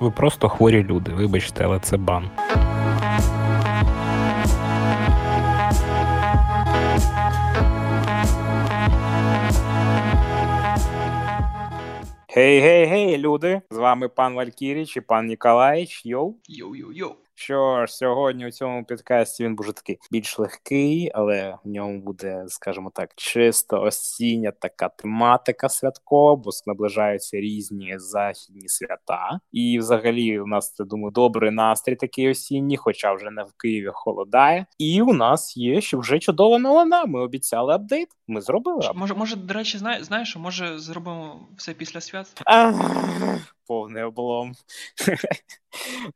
Ви просто хворі люди, вибачте, але це бан. Гей, гей, гей, люди! З вами пан Валькіріч і пан Ніколаїч. Йоу. Йоу-йоу-йоу. Що ж, сьогодні у цьому підкасті він буде такий більш легкий, але в ньому буде, скажімо так, чисто осіння така тематика святкова, бо наближаються різні західні свята. І взагалі у нас я думаю, добрий настрій такий осінній, хоча вже не в Києві холодає. І у нас є ще вже чудова новина. Ми обіцяли апдейт. Ми зробили. апдейт. Може, може, до речі, знає, знаєш, може зробимо все після свят? Повний облом.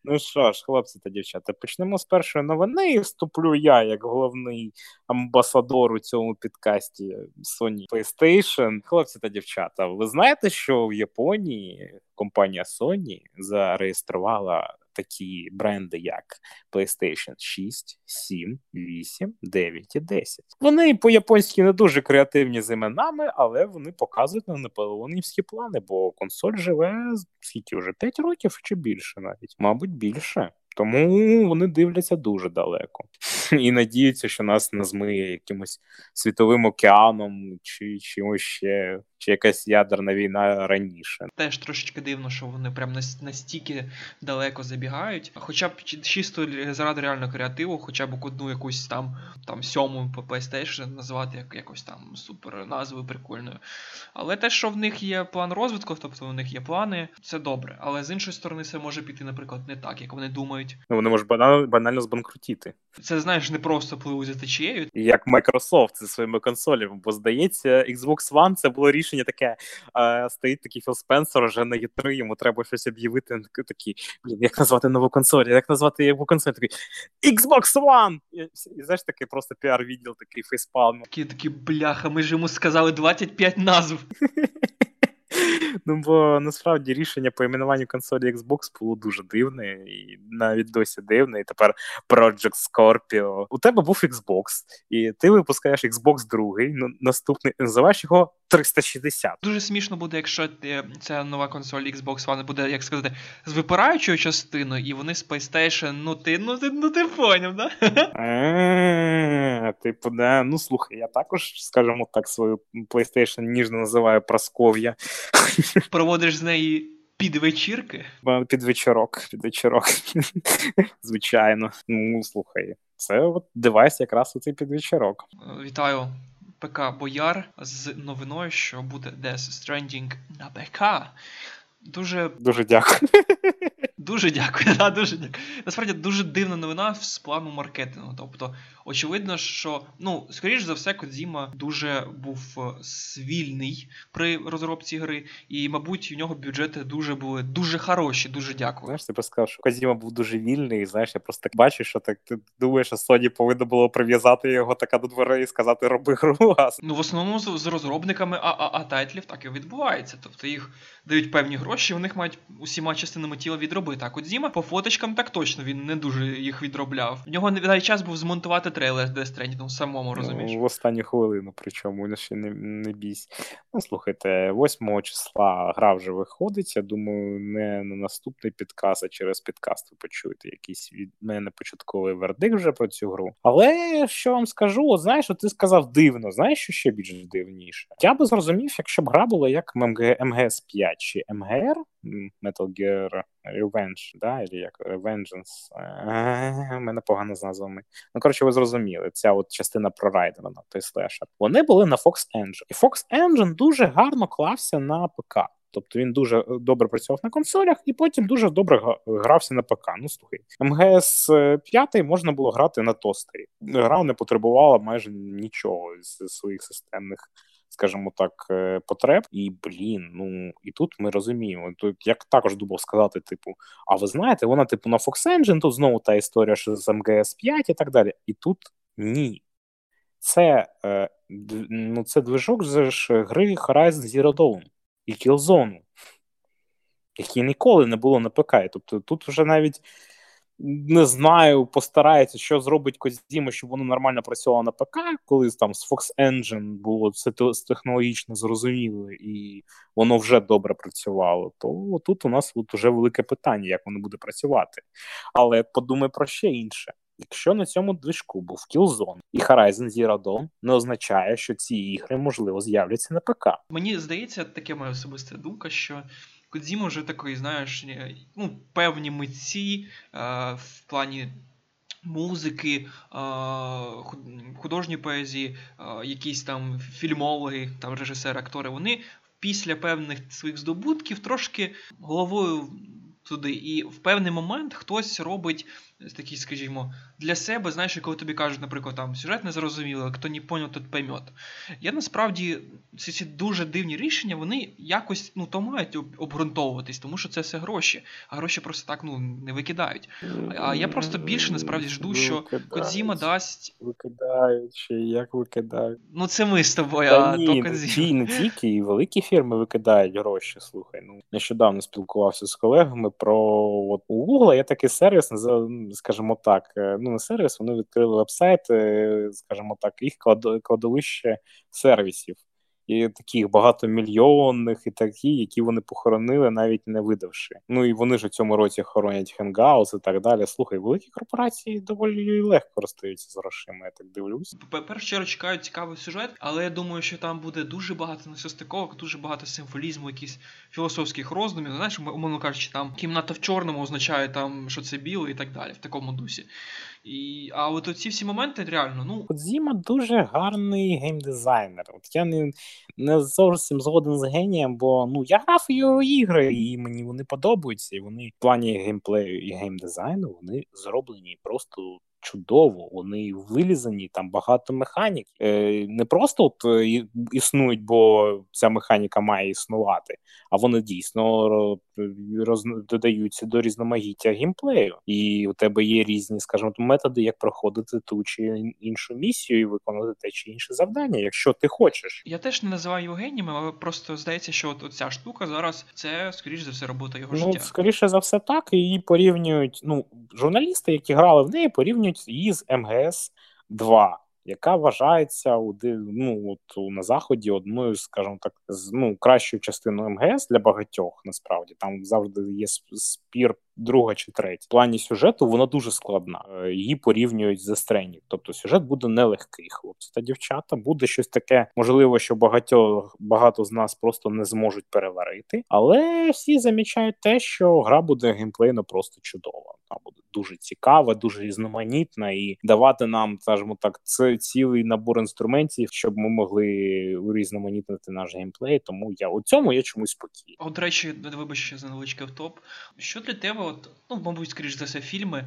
Ну що ж, хлопці дівчата, почнемо з першої новини. І вступлю я як головний амбасадор у цьому підкасті Sony PlayStation. Хлопці та дівчата, ви знаєте, що в Японії компанія Sony зареєструвала такі бренди, як PlayStation 6, 7, 8, 9 і 10. Вони по-японськи не дуже креативні з іменами, але вони показують на наполеонівські плани, бо консоль живе скільки вже 5 років чи більше навіть, мабуть, більше. Тому вони дивляться дуже далеко і надіються, що нас не змиє якимось світовим океаном чи чимось ще, чи якась ядерна війна раніше. Теж трошечки дивно, що вони прям настільки далеко забігають. Хоча б чисто заради реального креативу, хоча б одну якусь там там сьому по PlayStation назвати як якось там супер назвою прикольною. Але те, що в них є план розвитку, тобто в них є плани, це добре. Але з іншої сторони, це може піти, наприклад, не так, як вони думають. Ну вони можуть банально, банально збанкрутіти. Це знаєш, не просто пливуть за течією. Як Microsoft зі своїми консолями, бо здається, Xbox One це було рішення таке. А, стоїть такий Філ Спенсер вже на E3, йому треба щось об'явити. Такий, блін, як назвати нову консоль? Як назвати яку консоль? Такий Xbox One! І, і знаєш, такий просто піар-відділ, такий фейспалм. Такі такі бляха, ми ж йому сказали 25 назв. Ну, бо насправді рішення по іменуванню консолі Xbox було дуже дивне, і навіть досі дивне. І тепер Project Scorpio. У тебе був Xbox, і ти випускаєш Xbox другий, ну, наступний називаєш його 360. Дуже смішно буде, якщо ця нова консоль Xbox One буде, як сказати, з випираючою частиною, і вони з PlayStation, ну ти ну ти ну ти поняв, да? Типу, да, ну слухай, я також, скажімо так, свою PlayStation ніжно називаю Просков'я. Проводиш з неї. Під вечірки? Під вечірок, під вечірок. Звичайно. Ну, слухай, це от девайс якраз у цей під вечірок. Вітаю, ПК Бояр з новиною, що буде Death Stranding на ПК. Дуже Дуже дякую. Дуже дякую. Да, дуже дякую. Насправді дуже дивна новина з плану маркетингу. Тобто, очевидно, що ну, скоріш за все, Кодзіма дуже був е, свільний при розробці гри, і, мабуть, у нього бюджети дуже були дуже хороші. Дуже дякую. Знаєш, ти сказав, що Кодзіма був дуже вільний. і, Знаєш, я просто так бачу, що так ти думаєш, що Sony повинно було прив'язати його така до дверей і сказати роби гру. Ну в основному з, з розробниками ААА тайтлів так і відбувається. Тобто їх дають певні гроші, у них мають усіма частинами тіла відробити. Так, от Зіма по фоточкам так точно він не дуже їх відробляв. В нього навіть час був змонтувати трейлер Death Stranding, самому розумієш. Ну, в останню хвилину, причому ще не не бійсь. Ну, слухайте, 8 числа гра вже виходить. Я думаю, не на наступний підкаст, а через підкаст ви почуєте якийсь від мене початковий вердикт вже про цю гру. Але що вам скажу, от знаєш, от ти сказав дивно, знаєш, що ще більш дивніше? Я би зрозумів, якщо б гра була як МГС 5 чи МГР Metal Gear Revenge, да, або як Vengeance. У мене погано з назвами. Ну, коротше, ви зрозуміли, ця от частина про Райдера на той слешер. Вони були на Fox Engine. І Fox Engine дуже гарно клався на ПК. Тобто він дуже добре працював на консолях і потім дуже добре грався на ПК. Ну слухай, МГС 5 можна було грати на тостері. Гра не потребувала майже нічого з своїх системних скажімо так, е, потреб, і блін, ну і тут ми розуміємо. Тут як також думав сказати, типу, а ви знаєте, вона, типу, на Fox Engine, тут знову та історія, що з МГС 5 і так далі. І тут ні. Це е, ну, це движок з гри Horizon Zero Dawn і Killzone, які ніколи не було на ПК. Тобто тут вже навіть не знаю, постарається, що зробить Кодзіма, щоб воно нормально працювало на ПК, коли там з Fox Engine було це технологічно зрозуміло, і воно вже добре працювало. То тут у нас от вже велике питання, як воно буде працювати. Але подумай про ще інше. Якщо на цьому движку був Killzone і Horizon Zero Dawn, не означає, що ці ігри можливо з'являться на ПК. Мені здається, таке моя особиста думка, що Кодзіма вже такий, знаєш, ну, певні митці е, в плані. Музики, е, художньої поезії, е, якісь там фільмологи, там режисери, актори, вони після певних своїх здобутків трошки головою туди. І в певний момент хтось робить такий, скажімо, для себе, знаєш, коли тобі кажуть, наприклад, там сюжет не зрозуміло, хто не поняв, тот поймет. Я насправді ці ці дуже дивні рішення, вони якось ну, то мають обґрунтовуватись, тому що це все гроші. А гроші просто так ну, не викидають. А я просто більше насправді жду, що Кодзіма дасть. Викидають ще як викидають. Ну, це ми з тобою, Та а ні, то Кодзіма. не тільки і великі фірми викидають гроші. Слухай. Ну нещодавно спілкувався з колегами про от у Google є такий сервіс, скажімо так, е, ну не сервіс, вони відкрили веб-сайт, е, скажімо так, їх кладовище сервісів і таких багатомільйонних, і такі, які вони похоронили, навіть не видавши. Ну і вони ж у цьому році хоронять Hangouts і так далі. Слухай, великі корпорації доволі легко користуються з грошима. Я так дивлюсь. Перш чергу чекаю цікавий сюжет, але я думаю, що там буде дуже багато нестиковок, дуже багато символізму, якісь філософських роздумів. Знаєш, умовно кажучи, там кімната в чорному означає там, що це біле, і так далі, в такому дусі. І, А от оці всі моменти реально, ну. Кодзіма дуже гарний геймдизайнер. От я не не зовсім згоден з генієм, бо ну я грав його ігри, і мені вони подобаються. І вони в плані геймплею і геймдизайну вони зроблені просто чудово, вони вилізані, там багато механік. Е, Не просто от е, існують, бо ця механіка має існувати, а вони дійсно роз, додаються до різноманіття геймплею. І у тебе є різні, скажімо, методи, як проходити ту чи іншу місію і виконувати те чи інше завдання, якщо ти хочеш. Я теж не називаю його генієм, але просто здається, що от ця штука зараз це скоріш за все робота його ну, життя. Ну, скоріше за все, так і її порівнюють. Ну, журналісти, які грали в неї, порівнюють порівнюють її з МГС 2 яка вважається ну, от на заході одною, скажімо так, з ну кращою частиною МГС для багатьох. Насправді там завжди є спір друга чи третя. В плані сюжету вона дуже складна. Е, її порівнюють з Стрені. Тобто сюжет буде нелегкий, хлопці та дівчата. Буде щось таке, можливо, що багато багато з нас просто не зможуть переварити, але всі замічають те, що гра буде геймплейно просто чудова. Вона буде дуже цікава, дуже різноманітна і давати нам, скажімо так, це цілий набор інструментів, щоб ми могли урізноманітнити наш геймплей. Тому я у цьому я чомусь спокійний. От, речі, вибачте за невеличкий топ. Що для тебе, от ну мабуть, скоріш за все, фільми.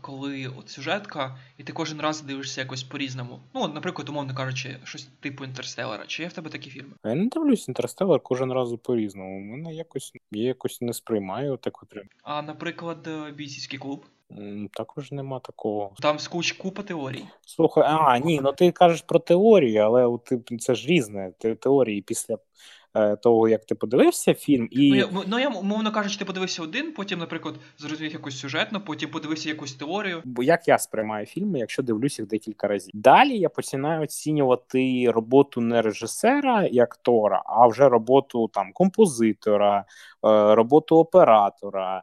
Коли от сюжетка, і ти кожен раз дивишся якось по-різному. Ну, наприклад, умовно кажучи, щось типу інтерстелера. Чи є в тебе такі фільми? Я не дивлюсь інтерстелер кожен раз по-різному. У мене якось я якось не сприймаю таку прям. А наприклад, е, бійцівський клуб. Також нема такого. Там скуч купа теорій. Слухай, а ні, ну ти кажеш про теорію, але ти це ж різне. Теорії після того, як ти подивився фільм, і ну я ну я мовно кажучи, ти подивився один, потім, наприклад, зрозумів якусь сюжетну, потім подивився якусь теорію. Бо як я сприймаю фільми, якщо дивлюсь їх декілька разів. Далі я починаю оцінювати роботу не режисера і актора, а вже роботу там композитора, е, роботу оператора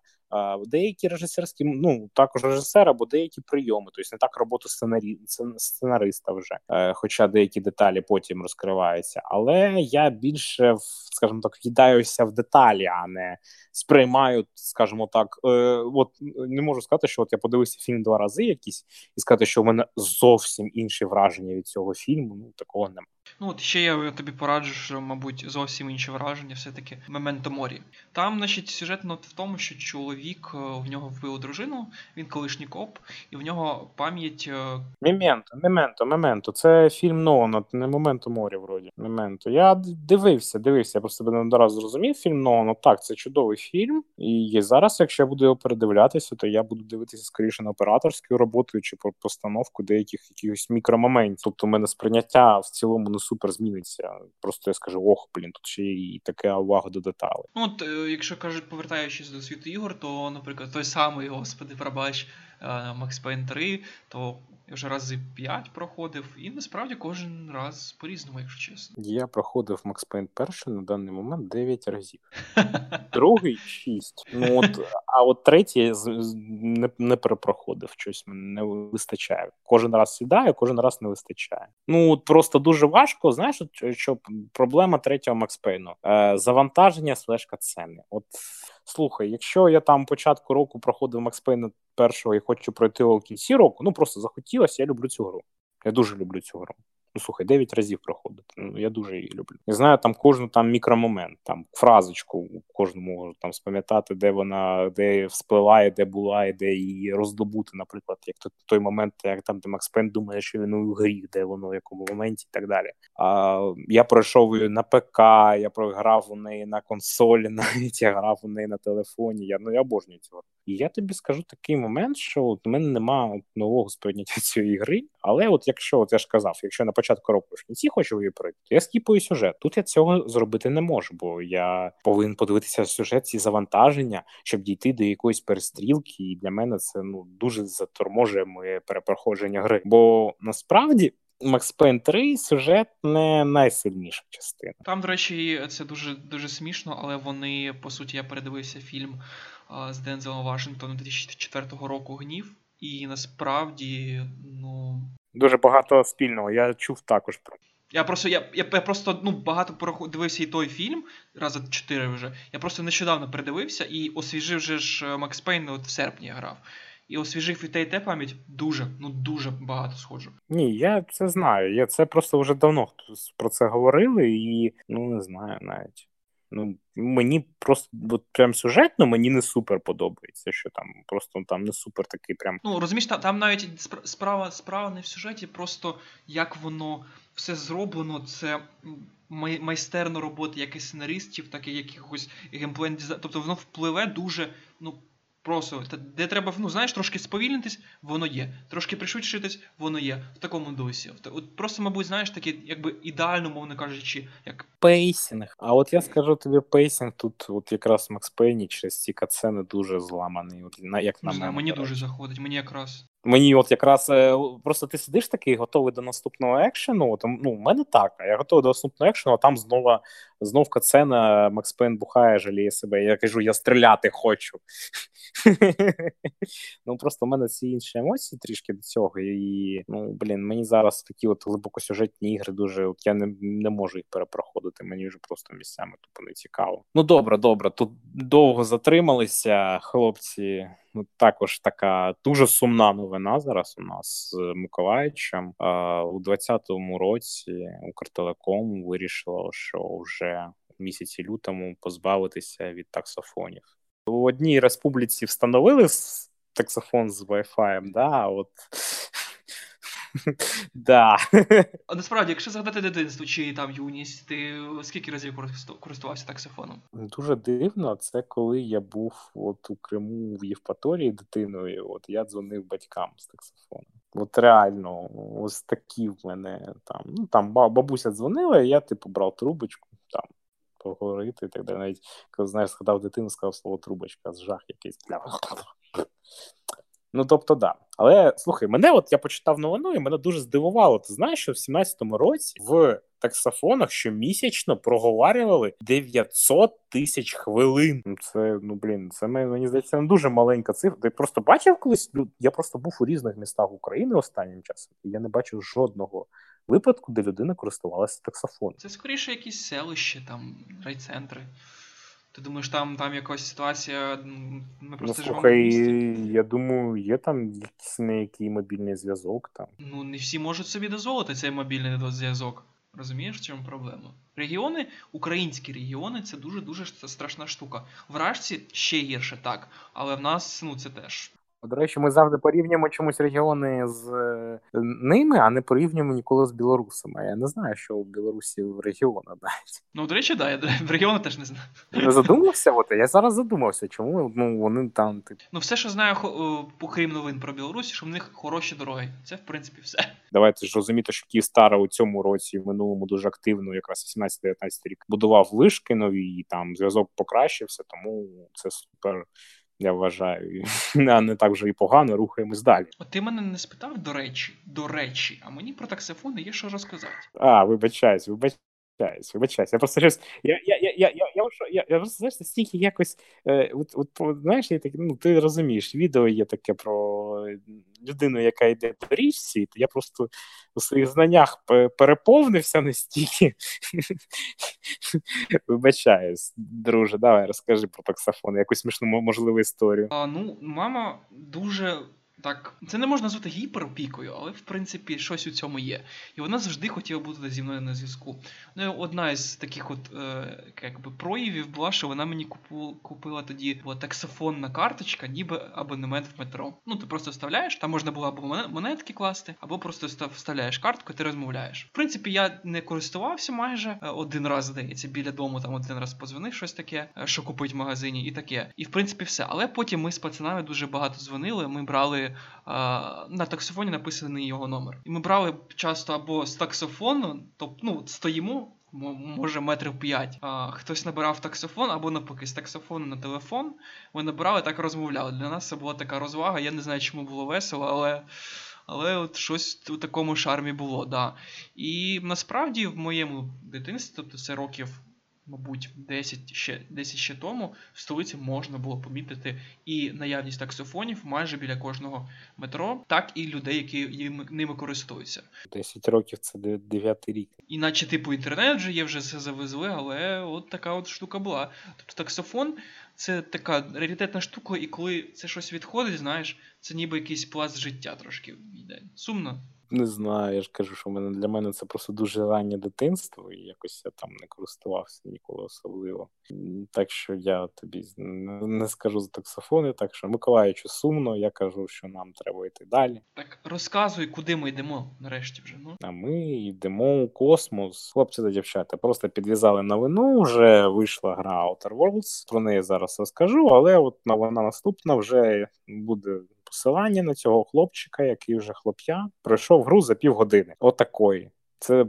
деякі режисерські, ну також режисер або деякі прийоми, тобто не так роботу сценарі... сценариста вже, е, хоча деякі деталі потім розкриваються. Але я більше скажімо так, в'їдаюся в деталі, а не сприймаю, скажімо так, е, от не можу сказати, що от я подивився фільм два рази, якісь і сказати, що в мене зовсім інші враження від цього фільму. Ну такого немає. Ну от ще я тобі пораджу, що, мабуть, зовсім інші враження, все-таки Мементо Морі. Там, значить, сюжет в тому, що чоловік е, в нього вбив дружину, він колишній коп, і в нього пам'ять. Е, Мементо, Мементо, Мементо. Це фільм Нолана, не Мементо морі, вроді. Мементо. Я дивився, дивився. Просто себе не одразу зрозумів фільм, но ну так, це чудовий фільм. І зараз, якщо я буду його передивлятися, то я буду дивитися скоріше на операторську роботу чи про постановку деяких якихось мікромоментів. Тобто, у мене сприйняття в цілому не супер зміниться. Просто я скажу, ох, блін, тут ще і така увага до деталей. Ну, от, е, якщо кажуть, повертаючись до світу ігор, то, наприклад, той самий, господи, пробач, Max Payne 3, то я вже рази 5 проходив, і насправді кожен раз по-різному, якщо чесно. Я проходив Max Payne перший на даний момент 9 разів. Другий 6. Ну от, а от третій не не перепроходив щось не вистачає. Кожен раз сідаю, кожен раз не вистачає. Ну от просто дуже важко. Знаєш, що проблема третього? Е, завантаження слежка ціни. От слухай, якщо я там початку року проходив Payne першого і хочу пройти в кінці року, ну просто захотілося, я люблю цю гру. Я дуже люблю цю гру. Ну, слухай, 9 разів проходити. Ну, я дуже її люблю. Я знаю там кожну там мікромомент, там фразочку кожному можу там спам'ятати, де вона де вспливає, де була, і де її роздобути, наприклад, як той, той момент, як там де Макс Пен думає, що він у грі, де воно в якому моменті і так далі. А, Я пройшов її на ПК, я програв у неї на консолі, навіть я грав у неї на телефоні. Я ну я обожнюю цього. І я тобі скажу такий момент, що от у мене немає нового сприйняття цієї гри. Але от якщо от я ж казав, якщо на початку року в кінці хочу її пройти, то я скіпую сюжет. Тут я цього зробити не можу, бо я повинен подивитися сюжет ці завантаження, щоб дійти до якоїсь перестрілки. І для мене це ну дуже заторможує моє перепроходження гри. Бо насправді. Max Payne 3 сюжет не найсильніша частина. Там, до речі, це дуже дуже смішно, але вони по суті я передивився фільм з Дензелом Вашингтоном 2004 року гнів. І насправді, ну. Дуже багато спільного. Я чув також про. Я просто я, я, я просто ну, багато дивився і той фільм, рази чотири вже. Я просто нещодавно передивився і освіжив вже ж Макс Пейн от в серпні я грав. І освіжив і те, і те, пам'ять дуже, ну дуже багато сходжу. Ні, я це знаю. Я це просто вже давно про це говорили, і ну не знаю навіть. Ну, Мені просто от прям сюжетно мені не супер подобається, що там просто там не супер такий прям. Ну розумієш, там там навіть справа справа не в сюжеті, просто як воно все зроблено, це май, майстерна робота як і сценаристів, так і якихось геймплей Тобто воно впливає дуже, ну. Просто де треба ну знаєш, трошки сповільнитись, воно є. Трошки пришвидшитись, воно є в такому досі. От просто, мабуть, знаєш, таке, якби ідеально, мовно кажучи, як pacing. А от я скажу тобі, pacing тут, от якраз Max Payne через ці катсцени дуже зламаний. От як на мене. Мені дуже заходить, мені якраз. Мені от якраз е, просто ти сидиш такий, готовий до наступного екшену. От, ну, у мене так, я готовий до наступного екшену, а там знову знов кацена Макс Пейн бухає, жаліє себе. Я кажу, я стріляти хочу. Ну просто в мене ці інші емоції трішки до цього. І ну, блін, мені зараз такі от глибокосюжетні ігри дуже. От я не не можу їх перепроходити. Мені вже просто місцями тупо не цікаво. Ну добре, добре. Тут довго затрималися хлопці. Ну, також така дуже сумна новина зараз у нас з Миколаївичем. У 2020 році Укртелеком вирішило, що вже в місяці лютому позбавитися від таксофонів. У одній республіці встановили таксофон з Wi-Fi, да, от Да. А насправді, якщо згадати дитинство чи там юність, ти скільки разів користувався таксофоном? Дуже дивно, це коли я був от у Криму в Євпаторії дитиною, от я дзвонив батькам з таксофоном. От реально, ось такі в мене там. Ну там бабуся дзвонила, і я типу брав трубочку там поговорити і так далі. Навіть коли знаєш, згадав дитину, сказав слово трубочка, з жах якийсь. Ну, тобто, да. Але слухай, мене от я почитав новину, і мене дуже здивувало. Ти знаєш, що в 17-му році в таксофонах щомісячно проговарювали 900 тисяч хвилин. Ну, це ну блін, це мені здається не дуже маленька цифра. Ти просто бачив колись? Я просто був у різних містах України останнім часом, і я не бачив жодного випадку, де людина користувалася таксофоном. Це скоріше якісь селища, там райцентри. Ти думаєш, там там якась ситуація. Ми просто ну, слухай, я думаю, є там якийсь неякий мобільний зв'язок там. Ну, не всі можуть собі дозволити цей мобільний зв'язок. Розумієш, в чому проблема? Регіони, українські регіони це дуже-дуже страшна штука. В Рашці ще гірше, так. Але в нас, ну, це теж. До речі, ми завжди порівнюємо чомусь регіони з е, ними, а не порівнюємо ніколи з білорусами. Я не знаю, що у Білорусі в регіонах навіть. Ну, до речі, да, я в регіони теж не знаю. Не задумався? От я зараз задумався, чому ну вони там тип. Ну, все, що знаю, окрім новин про Білорусі, що в них хороші дороги. Це в принципі все. Давайте ж розуміти, що Київстара у цьому році в минулому дуже активно, якраз 18-19 рік, будував вишки нові, і там зв'язок покращився, тому це супер. Я вважаю, а не так вже і погано, рухаємось далі. От ти мене не спитав, до речі, до речі, а мені про таксофони є що розказати. А, вибачаюсь, вибачаюсь. Вибачаюсь, вибачаюсь. Я просто щось. Я я, я, я, я, я, я, просто знаєш, стільки якось. Е, от, от, знаєш, я так, ну, ти розумієш, відео є таке про людину, яка йде по річці, то я просто у своїх знаннях переповнився настільки. Вибачаюсь, друже, давай розкажи про таксофон, якусь смішну можливу історію. А, Ну, мама дуже так, це не можна назвати гіперопікою, але в принципі щось у цьому є. І вона завжди хотіла бути зі мною на зв'язку. Ну, Одна із таких от е, якби проявів була, що вона мені купу, купила тоді таксофонна карточка, ніби абонемент в метро. Ну, ти просто вставляєш, там можна було або монетки класти, або просто вставляєш картку, ти розмовляєш. В принципі, я не користувався майже е, один раз, здається, біля дому там один раз позвонив щось таке, е, що купить в магазині, і таке. І в принципі все. Але потім ми з пацанами дуже багато дзвонили. Ми брали на таксофоні написаний його номер. І ми брали часто або з таксофону, тобто ну, стоїмо. Може, метрів 5. А, Хтось набирав таксофон, або навпаки, з таксофону на телефон. Ми набирали так розмовляли. Для нас це була така розвага. Я не знаю, чому було весело, але але от щось у такому шармі було. да. І насправді в моєму дитинстві, тобто це років мабуть, 10 ще 10 ще тому в столиці можна було помітити і наявність таксофонів майже біля кожного метро, так і людей, які ними користуються. 10 років це 9 рік. Іначе, типу, інтернет вже є, вже все завезли, але от така от штука була. Тобто таксофон це така раритетна штука, і коли це щось відходить, знаєш, це ніби якийсь пласт життя трошки йде. Сумно. Не знаю, я ж кажу, що мене для мене це просто дуже раннє дитинство, і якось я там не користувався ніколи особливо. Так що я тобі не скажу за таксофони, так що Миколаївичу сумно, я кажу, що нам треба йти далі. Так розказуй, куди ми йдемо нарешті вже. ну. А ми йдемо у космос. Хлопці та дівчата просто підв'язали новину. Вже вийшла гра Outer Worlds, Про неї зараз розкажу, але от вона наступна вже буде посилання на цього хлопчика, який вже хлоп'я пройшов гру за півгодини. Отакої. Це,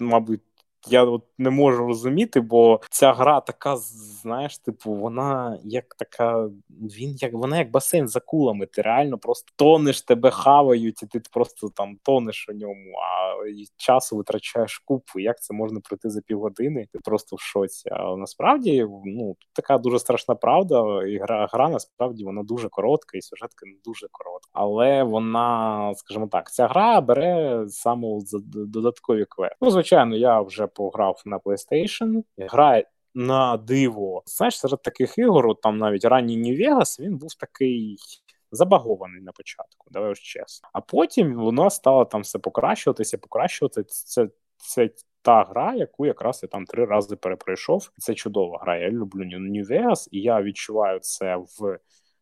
мабуть, я от не можу розуміти, бо ця гра така, знаєш, типу, вона як така, він як вона як басейн за кулами. Ти реально просто тонеш, тебе хавають, і ти просто там тонеш у ньому, а часу витрачаєш купу. Як це можна пройти за півгодини? Ти просто в шоці. А насправді ну така дуже страшна правда. І гра гра насправді вона дуже коротка, і сюжетка не дуже коротка. Але вона, скажімо так, ця гра бере саме додаткові квести. Ну, звичайно, я вже пограв на PlayStation. Гра на диво. Знаєш, серед таких ігор, там навіть ранній New Vegas, він був такий. Забагований на початку, давай ж чесно. А потім воно стало там все покращуватися, покращувати. Це це та гра, яку якраз я там три рази перепройшов. Це чудова гра. Я люблю New Vegas, і я відчуваю це в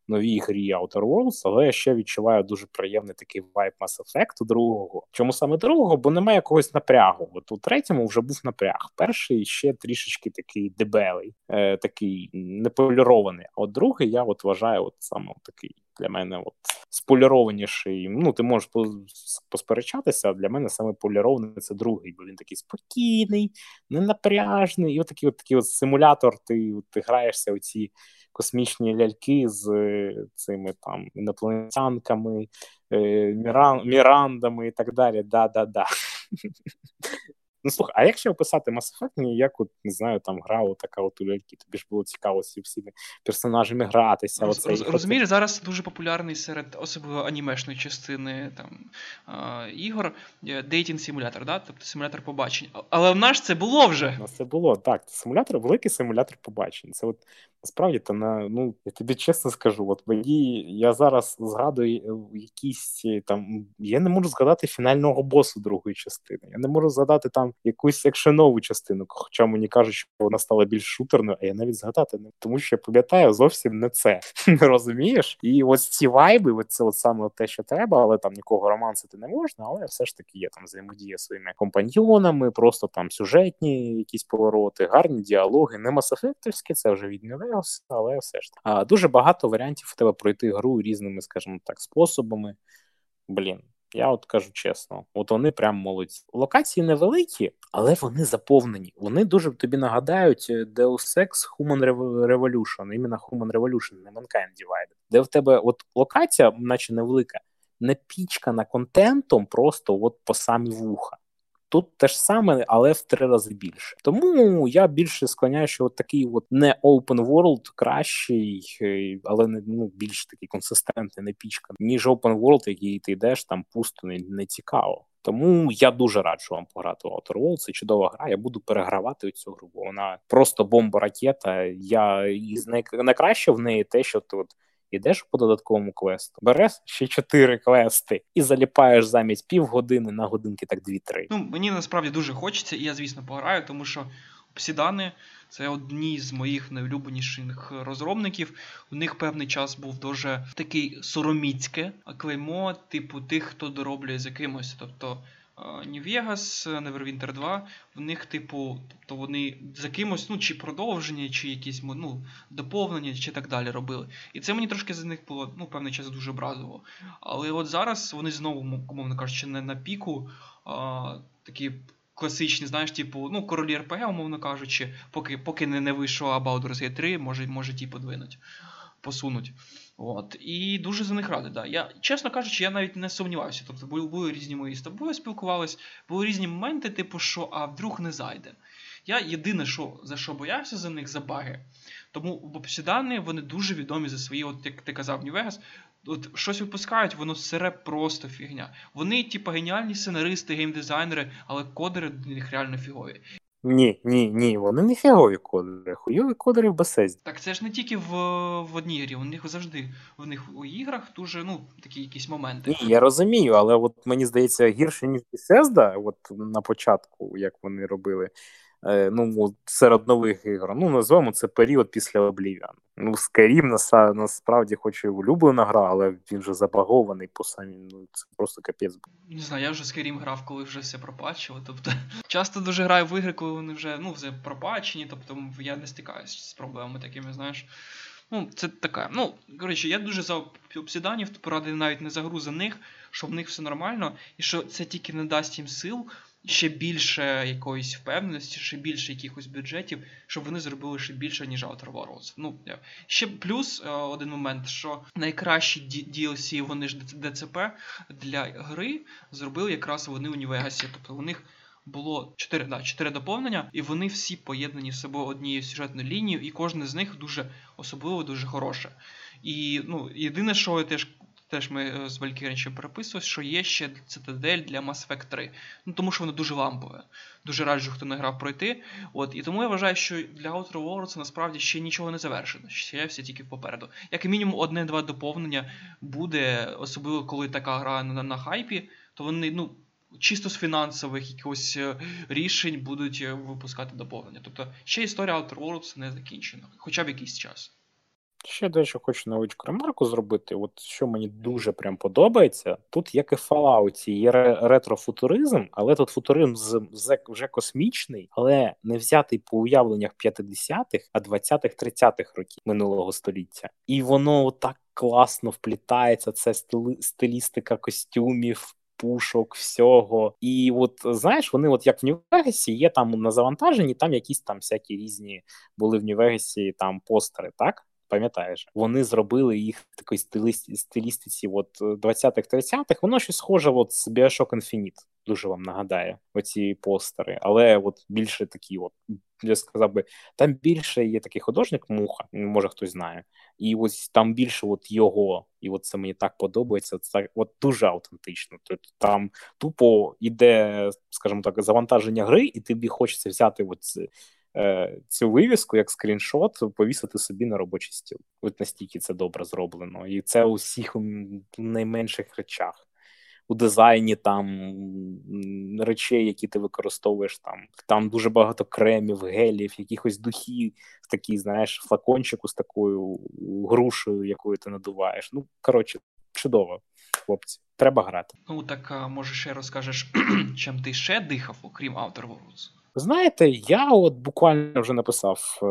новій грі Outer Worlds, але я ще відчуваю дуже приємний такий вайб Mass Effect другого. Чому саме другого? Бо немає якогось напрягу. От у третьому вже був напряг. Перший ще трішечки такий дебелий, е, такий неполірований. А от другий я от вважаю, от саме такий для мене от сполірованіший. Ну, ти можеш посперечатися, а для мене саме полірований це другий, бо він такий спокійний, ненапряжний, і от такий от такий от симулятор. Ти ти граєшся у ці космічні ляльки з е, цими там інопланетянками, е, міран, мірандами і так далі. Да-да-да. Ну, слухай, а якщо описати Mass Effect, як от, не знаю, там гра така от у ляльки, тобі ж було цікаво з всіми персонажами гратися. Роз, роз, розумієш, зараз дуже популярний серед особливо анімешної частини там а, ігор дейтінг симулятор, да? тобто симулятор побачень. Але в нас це було вже. У нас це було, так. Симулятор, великий симулятор побачень. Це от Насправді, та на ну я тобі чесно скажу, от мені я зараз згадую е, якісь е, там. Я не можу згадати фінального босу другої частини. Я не можу згадати там якусь екшенову частину, хоча мені кажуть, що вона стала більш шутерною, а я навіть згадати не тому, що я пам'ятаю зовсім не це. Розумієш? І ось ці вайби, ось це от саме те, що треба, але там нікого романсити не можна, але все ж таки є там взаємодія своїми компаньйонами, просто там сюжетні якісь повороти, гарні діалоги, не масофектовські, це вже від Нелеос, але все ж таки. дуже багато варіантів у тебе пройти гру різними, скажімо так, способами. Блін. Я от кажу чесно, от вони прям молодці. Локації невеликі, але вони заповнені. Вони дуже тобі нагадають е, Deus Ex Human Revolution, іменно Human Revolution, не Mankind Divided, де в тебе от локація, наче невелика, напічкана контентом просто от по самі вуха. Тут те ж саме, але в три рази більше. Тому я більше склоняю, що от такий от не open world кращий, е, але не ну більш такий консистентний, не пічка, ніж open world, який ти йдеш там пусто не, не цікаво. Тому я дуже раджу вам пограти в Outer Worlds, Це чудова гра. Я буду перегравати цю гру. бо Вона просто бомба ракета. Я і найкраще в неї те, що ти от Ідеш по додатковому квесту, береш ще чотири квести і заліпаєш замість півгодини на годинки, так дві-три. Ну мені насправді дуже хочеться, і я, звісно, пограю, тому що обсідани це одні з моїх найулюбленіших розробників. У них певний час був дуже такий сороміцьке клеймо, типу тих, хто дороблює з якимось. Тобто Vegas, Neverwinter 2, в них, типу, тобто вони за кимось, ну, чи продовження, чи якісь ну, доповнення, чи так далі робили. І це мені трошки за них було ну, певний час дуже образово. Але от зараз вони знову, мовно кажучи, не на піку, а, такі класичні, знаєш, типу, ну, королі РПГ, умовно кажучи, поки поки не не вийшов Baldur's Gate 3, може, може ті подвинуть, посунуть. От. І дуже за них радий. Да. Я, Чесно кажучи, я навіть не сумнівався. Тобто були, були різні мої з тобою спілкувались, були різні моменти, типу, що а вдруг не зайде. Я єдине, що за що боявся за них, за баги. Тому в обсідани вони дуже відомі за свої, от як ти казав, Нью-Вегас, от щось випускають, воно сире просто фігня. Вони, типу, геніальні сценаристи, геймдизайнери, але кодери для них реально фігові. Ні, ні, ні, вони не фігові кодери, хуйові кодери в Bethesda. Так це ж не тільки в в одній грі, у них завжди в них у іграх дуже ну, такі якісь моменти. Ні, я розумію, але от мені здається гірше, ніж Bethesda, от на початку, як вони робили. Е, ну, серед нових ігор. Ну, назвемо це період після Oblivion. Ну, Skyrim насправді хоч і улюблена гра, але він вже забагований по самі. Ну, це просто капець. Не знаю, я вже Skyrim грав, коли вже все пропачило. Тобто, часто дуже граю в ігри, коли вони вже ну, вже пропачені, тобто я не стикаюся з проблемами такими, знаєш. Ну, це така. Ну, коротше, я дуже за обсіданів, поради навіть не за них, що в них все нормально, і що це тільки не дасть їм сил ще більше якоїсь впевненості, ще більше якихось бюджетів, щоб вони зробили ще більше, ніж Outer Worlds. Ну, Ще плюс е, один момент, що найкращі DLC вони ж ДЦП для гри зробили якраз вони у Нью-Вегасі. Тобто у них було 4 да, 4 доповнення, і вони всі поєднані з собою однією сюжетною лінією, і кожне з них дуже особливо, дуже хороше. І ну, єдине, що я теж Теж ми е, з Valkyrie ще що є ще цитадель для Mass Effect 3. Ну тому що воно дуже лампове. Дуже раджу, хто не грав пройти. От, І тому я вважаю, що для Outer Worlds насправді ще нічого не завершено. Ще все тільки попереду. Як мінімум, одне-два доповнення буде, особливо коли така гра на, на хайпі, то вони, ну. Чисто з фінансових якихось е, рішень будуть е, випускати доповнення. Тобто ще історія Outer Worlds не закінчена, хоча б якийсь час. Ще дещо хочу невеличку ремарку зробити. От що мені дуже прям подобається, тут як і в Fallout, є ретрофутуризм, але тут футуризм вже космічний, але не взятий по уявленнях 50-х, а 20-х, 30-х років минулого століття. І воно так класно вплітається. Це стилістика костюмів. Пушок, всього. І от знаєш, вони, от як в Нью-Вегасі, є там на завантаженні, там якісь там всякі різні були в Нью-Вегасі там постери, так? Пам'ятаєш, вони зробили їх в такій стилістиці от 20-х-30-х, воно щось схоже от з Bioshock Infinite, дуже вам нагадає оці постери, але от більше такі, от я сказав би, там більше є такий художник муха, може хтось знає, і ось там більше от його, і от це мені так подобається. Це от дуже автентично. Тобто там тупо іде, скажімо так, завантаження гри, і тобі хочеться взяти от е, цю вивіску як скріншот повісити собі на робочий стіл. От настільки це добре зроблено, і це у всіх найменших речах у дизайні там речей, які ти використовуєш там. Там дуже багато кремів, гелів, якихось духів, такий, знаєш, флакончику з такою грушею, якою ти надуваєш. Ну, коротше, чудово, хлопці. Треба грати. Ну так може ще розкажеш, чим ти ще дихав, окрім Outer Worlds? Знаєте, я от буквально вже написав е,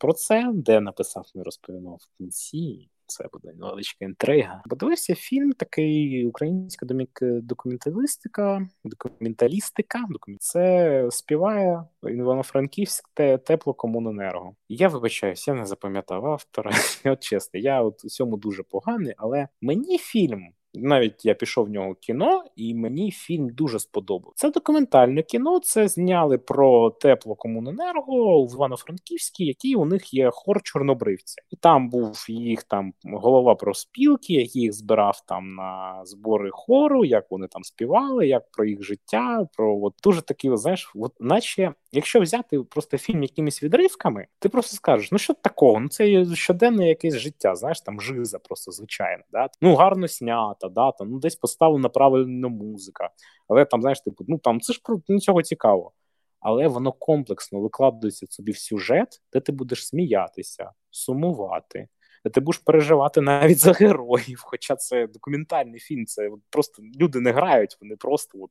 про це, де написав, не розповідав в кінці це буде невеличка інтрига. Подивився фільм, такий українська документалістика, документалістика. Це співає Івано-Франківськ тепло комуненерго. Я вибачаюсь, я не запам'ятав автора. От чесно, я от у цьому дуже поганий, але мені фільм навіть я пішов в нього кіно, і мені фільм дуже сподобав. Це документальне кіно. Це зняли про теплокомуненерго в Івано-Франківській, який у них є хор чорнобривця, і там був їх там голова профспілки, який їх збирав там на збори хору, як вони там співали, як про їх життя. Про от дуже такі, знаєш, от наче якщо взяти просто фільм якимись відривками, ти просто скажеш, ну що такого? Ну це щоденне якесь життя, знаєш, там жиза просто звичайно. Да? Ну гарно снята, да, там, ну десь поставлена правильна музика. Але там, знаєш, типу, ну там це ж про ну, цікаво. Але воно комплексно викладається собі в сюжет, де ти будеш сміятися, сумувати, де ти будеш переживати навіть за героїв. Хоча це документальний фільм, це просто люди не грають, вони просто от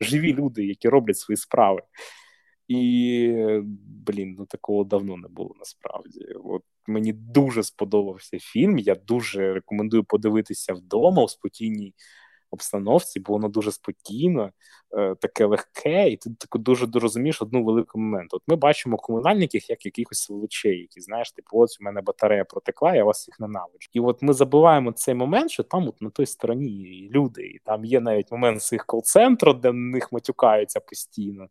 живі люди, які роблять свої справи. І, блін, ну такого давно не було насправді. От Мені дуже сподобався фільм. Я дуже рекомендую подивитися вдома у спокійній обстановці, бо воно дуже спокійно, е, таке легке, і ти так дуже розумієш одну велику момент. От ми бачимо комунальників як якихось сволочей, які знаєш, типу, ось у мене батарея протекла, я вас їх ненавиджу. І от ми забуваємо цей момент, що там от на той стороні люди, і там є навіть момент з їх кол-центру, де на них матюкаються постійно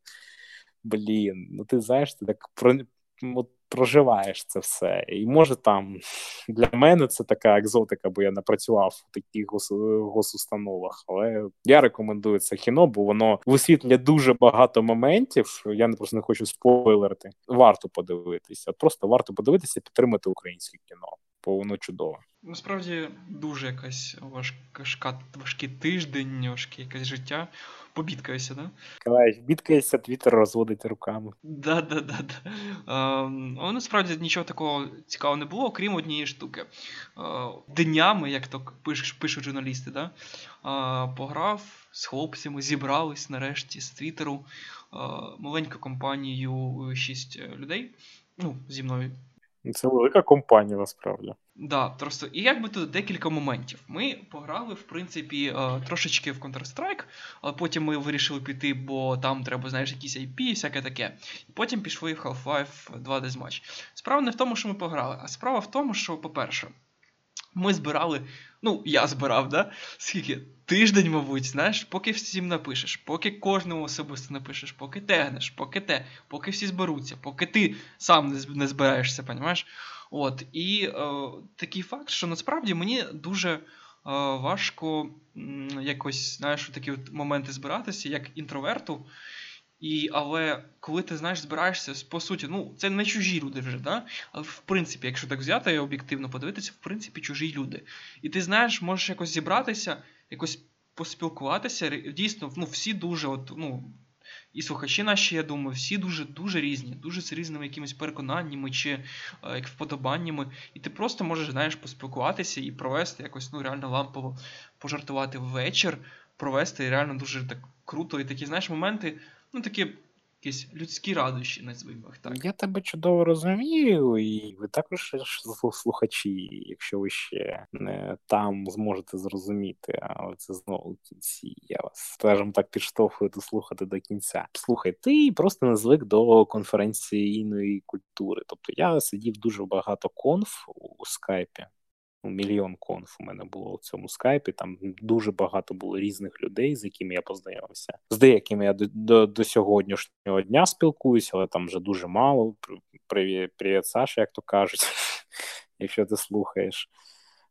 блін, ну ти знаєш, ти так про, от, проживаєш це все. І може там для мене це така екзотика, бо я не працював в таких гос, госустановах. Але я рекомендую це кіно, бо воно висвітлює дуже багато моментів. Я не просто не хочу спойлерити. Варто подивитися. Просто варто подивитися, і підтримати українське кіно, бо воно чудове. Насправді дуже якась важка важкий тиждень, важке якесь життя побідкаюся, да? Калаєш, бідкаєшся, твіттер розводить руками. Да, да, да, да. Ем, але насправді нічого такого цікавого не було, окрім однієї штуки. Е, днями, як то пишуть, пишуть журналісти, да? Е, пограв з хлопцями, зібрались нарешті з Твіттеру е, маленьку компанію 6 людей. Ну, зі мною це велика компанія насправді. Да, просто і якби тут декілька моментів. Ми пограли, в принципі, е, трошечки в Counter-Strike, але потім ми вирішили піти, бо там треба, знаєш, якісь IP, всяке таке. І потім пішли в Half-Life 2 Deathmatch. Справа не в тому, що ми пограли, а справа в тому, що, по-перше, ми збирали, ну, я збирав, да? Скільки? Тиждень, мабуть, знаєш, поки всім напишеш, поки кожному особисто напишеш, поки тегнеш, поки те, поки всі зберуться, поки ти сам не збираєшся, понімаєш? От, І е, такий факт, що насправді мені дуже е, важко якось, знаєш, такі от моменти збиратися, як інтроверту. І, Але коли ти знаєш, збираєшся, по суті, ну, це не чужі люди вже, да? але в принципі, якщо так взяти і об'єктивно подивитися, в принципі, чужі люди. І ти знаєш, можеш якось зібратися, якось поспілкуватися. Дійсно, ну, всі дуже, от, ну, і слухачі наші, я думаю, всі дуже дуже різні, дуже з різними якимись переконаннями чи е, як вподобаннями. І ти просто можеш знаєш, поспілкуватися і провести якось ну, реально лампово пожартувати вечір, провести реально дуже так круто. І такі, знаєш, моменти ну такі якісь людські радощі, назвемо їх так. Я тебе чудово розумію, і ви також слухачі, якщо ви ще не там зможете зрозуміти, але це знову кінці. Я вас, скажімо так, підштовхую дослухати до кінця. Слухай, ти просто не звик до конференційної культури. Тобто я сидів дуже багато конф у скайпі мільйон конф у мене було у цьому скайпі. Там дуже багато було різних людей, з якими я познайомився. З деякими я до до, до сьогоднішнього дня спілкуюся, але там вже дуже мало. Привіт, привіт, Саша, як то кажуть, якщо ти слухаєш.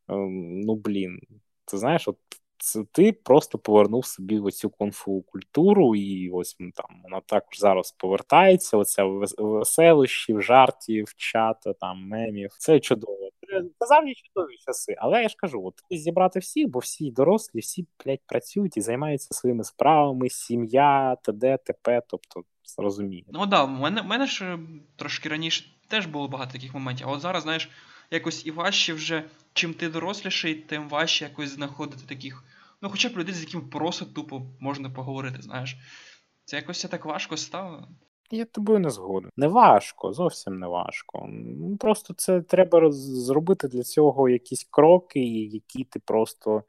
Ем, ну блін, ти знаєш, от це ти просто повернув собі оцю конфу культуру, і ось там вона також зараз повертається. Оця веселощів, жартів, чата, там мемів. Це чудово. Це завжди чудові часи. Але я ж кажу, от зібрати всіх, бо всі дорослі, всі блядь, працюють і займаються своїми справами, сім'я, т.д., т.п., тобто розуміє. Ну да, в мене в мене ж трошки раніше теж було багато таких моментів. А от зараз, знаєш, якось і важче вже, чим ти доросліший, тим важче якось знаходити таких, ну, хоча б людей, з якими просто тупо можна поговорити, знаєш. Це якось так важко стало. Я тобою не згоден. Не важко, зовсім не важко. Просто це треба зробити для цього якісь кроки, які ти просто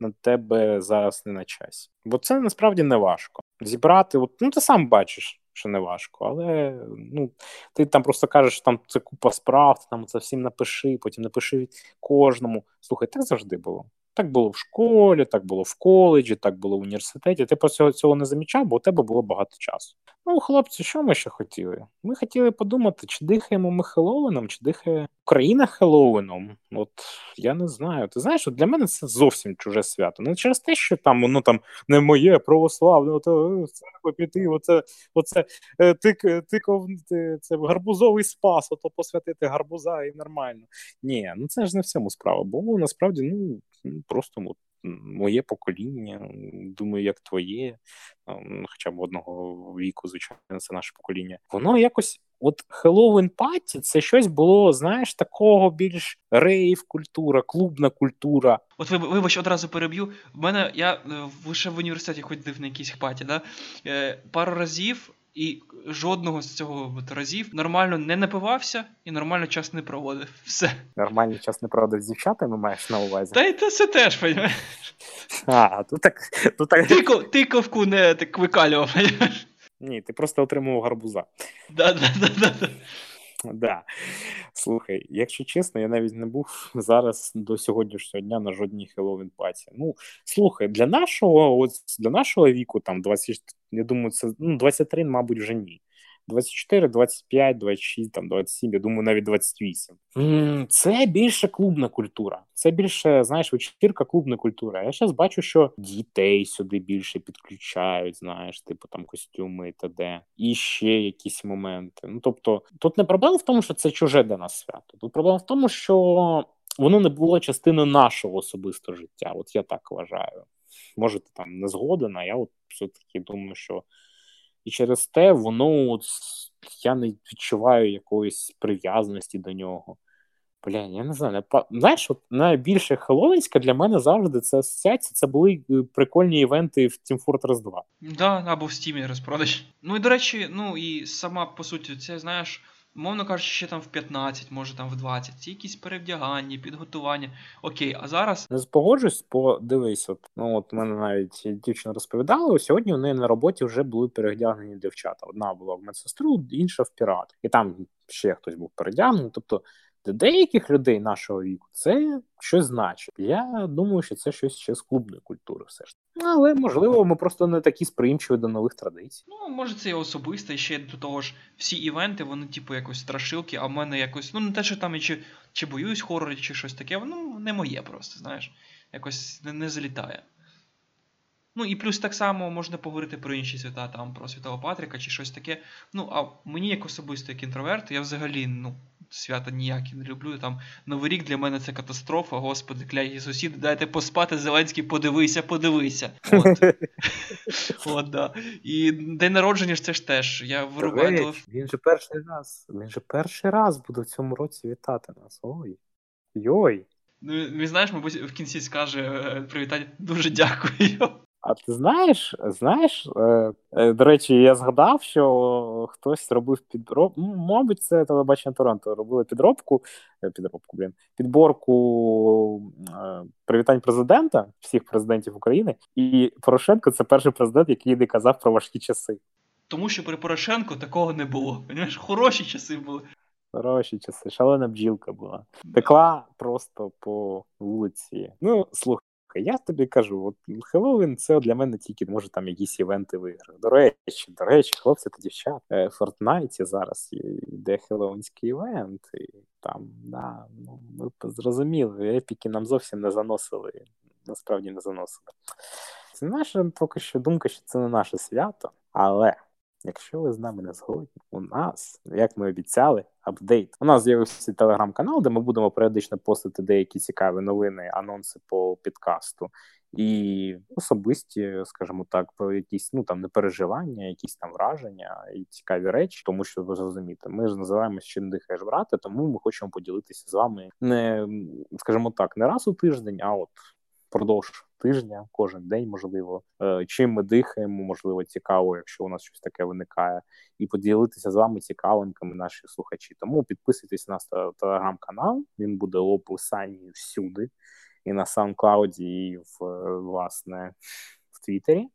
на тебе зараз не на часі. Бо це насправді не важко. Зібрати, от, ну ти сам бачиш, що не важко, але ну, ти там просто кажеш, що там це купа справ, ти там це всім напиши, потім напиши кожному. Слухай, так завжди було. Так було в школі, так було в коледжі, так було в університеті. Ти просто цього не замічав, бо у тебе було багато часу. Ну, хлопці, що ми ще хотіли? Ми хотіли подумати, чи дихаємо ми Хеллоуіном, чи дихає Україна Хеллоуіном. От я не знаю. Ти знаєш, от для мене це зовсім чуже свято. Не через те, що там воно там не моє православне, ото церква піти, оце, оце е, тик, тиков, це гарбузовий спас, ото посвятити гарбуза і нормально. Ні, ну це ж не в цьому справа, бо насправді ну просто от, моє покоління, думаю, як твоє, хоча б одного віку, звичайно, це наше покоління. Воно якось. От Halloween party це щось було, знаєш, такого більш rave культура, клубна культура. От вибач, одразу переб'ю. В мене я е, лише в університеті ходив на якісь party, да? Е, пару разів і жодного з цього от разів нормально не напивався і нормально час не проводив. Все. Нормальний час не проводив з дівчатами, маєш на увазі. Та й це все теж, понімаєш? А, тут так. Тут так... Ти, ти ковку не так викалював, понімаєш? Ні, ти просто отримував гарбуза. Да-да-да. Да. Слухай, якщо чесно, я навіть не був зараз до сьогоднішнього дня на жодній Хеллоуін паті. Ну, слухай, для нашого, от для нашого віку, там 20, я думаю, це ну, 23, мабуть, вже ні. 24, 25, 26, там 27, я думаю, навіть 28. Це більше клубна культура. Це більше, знаєш, вечірка клубна культура. Я зараз бачу, що дітей сюди більше підключають, знаєш, типу там костюми і т.д. І ще якісь моменти. Ну тобто, тут не проблема в тому, що це чуже для нас свято. Тут проблема в тому, що воно не було частиною нашого особистого життя. От я так вважаю. Може, ти там не згоден, а я от все-таки думаю, що і через те воно от, я не відчуваю якоїсь прив'язаності до нього. Бля, я не знаю. Не... Знаєш, от найбільше Хеллоуінська для мене завжди це асоціація. Це були е, прикольні івенти в Team Fortress 2. Да, або в Steam розпродаж. Ну і до речі, ну і сама по суті, це знаєш. Мовно кажучи, ще там в 15, може там в 20. Ці якісь перевдягання, підготування. Окей, а зараз. Не спогоджусь, бо дивись, от ну от мене навіть дівчина розповідала, сьогодні у неї на роботі вже були перевдягнені дівчата. Одна була в медсестру, інша в пірат. І там ще хтось був передягнений. Тобто для деяких людей нашого віку це щось значить. Я думаю, що це щось ще з клубної культури, все ж але можливо, ми просто не такі сприймчиві до нових традицій. Ну, може, це і особисто, і ще до того ж, всі івенти, вони, типу, якось страшилки, а в мене якось, ну, не те, що там і чи чи боюсь хорорів, чи щось таке, воно не моє просто, знаєш, якось не, не залітає. Ну і плюс так само можна поговорити про інші свята, там про Святого Патрика чи щось таке. Ну, а мені як особисто, як інтроверт, я взагалі ну, свята ніякі не люблю. Там Новий рік для мене це катастрофа. Господи, клягі сусіди, дайте поспати, Зеленський, подивися, подивися. От. От, да. І день народження ж це ж теж. Я вирубаю. Він же перший раз. Він же перший раз буде в цьому році вітати нас. Ой. Йой. Ну, він знаєш, мабуть, в кінці скаже е, привітання. Дуже дякую. А ти знаєш, знаєш, е, е, до речі, я згадав, що хтось робив підробку, мабуть, це телебачення Торонто робили підробку, е, підробку, блін, підборку е, привітань президента, всіх президентів України, і Порошенко це перший президент, який не казав про важкі часи. Тому що при Порошенку такого не було. Понимаєш, хороші часи були. Хороші часи, шалена бджілка була. Текла просто по вулиці. Ну, слухай. Я тобі кажу, от Хеллоуін це для мене тільки може там якісь івенти в. До речі, до речі, хлопці та дівчат. Е, в Fortnite і зараз йде Хеллоуінський івент, і там, да, ну, ми зрозуміли, Epic и нам зовсім не заносили насправді не заносили. Це наша поки що думка, що це не наше свято, але якщо ви з нами не згодні, у нас, як ми обіцяли, апдейт. У нас з'явився телеграм-канал, де ми будемо періодично постити деякі цікаві новини, анонси по підкасту. І особисті, скажімо так, про якісь ну там не переживання, якісь там враження і цікаві речі, тому що ви зрозумієте, ми ж називаємося «Чи не дихаєш брати, тому ми хочемо поділитися з вами не скажімо так, не раз у тиждень, а от впродовж тижня, кожен день, можливо, е, чим ми дихаємо, можливо, цікаво, якщо у нас щось таке виникає, і поділитися з вами цікавинками наші слухачі. Тому підписуйтесь на телеграм-канал, він буде в описанні всюди, і на SoundCloud, і в власне в Твіттері.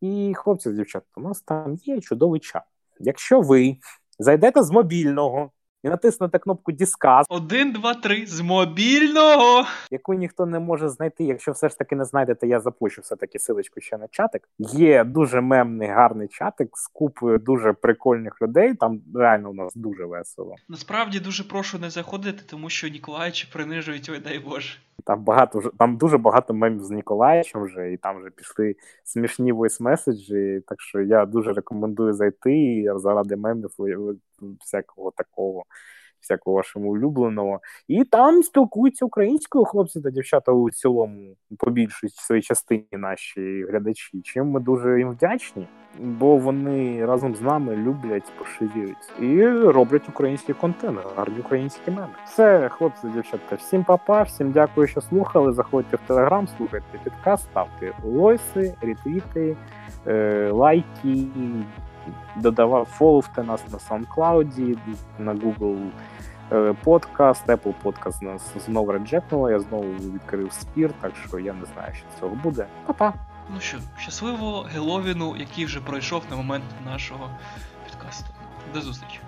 І хлопці, дівчата, у нас там є чудовий чат. Якщо ви зайдете з мобільного і натиснути кнопку Discuss. Один, два, три з мобільного. Яку ніхто не може знайти. Якщо все ж таки не знайдете, я запущу все-таки силочку ще на чатик. Є дуже мемний гарний чатик з купою дуже прикольних людей. Там реально у нас дуже весело. Насправді дуже прошу не заходити, тому що Ніколаївичі принижують, ой дай Боже. Там багато там дуже багато мемів з Ніколаєчем вже, і там вже пішли смішні войс-меседжі. Так що я дуже рекомендую зайти заради мемів всякого такого, всякого вашого улюбленого. І там спілкуються українською хлопці та дівчата у цілому, по більшій своїй частині наші глядачі. Чим ми дуже їм вдячні, бо вони разом з нами люблять, поширюють і роблять український контент, гарні українські меми. Все, хлопці, дівчата, всім папа, всім дякую, що слухали. Заходьте в телеграм, слухайте підкаст, ставте лойси, ретвіти, е, лайки додавав, фоловте нас на SoundCloud, на Google Podcast, Apple Podcast нас знову реджекнуло, я знову відкрив спір, так що я не знаю, що цього буде. Па-па! Ну що, щасливого Геловіну, який вже пройшов на момент нашого підкасту. До зустрічі!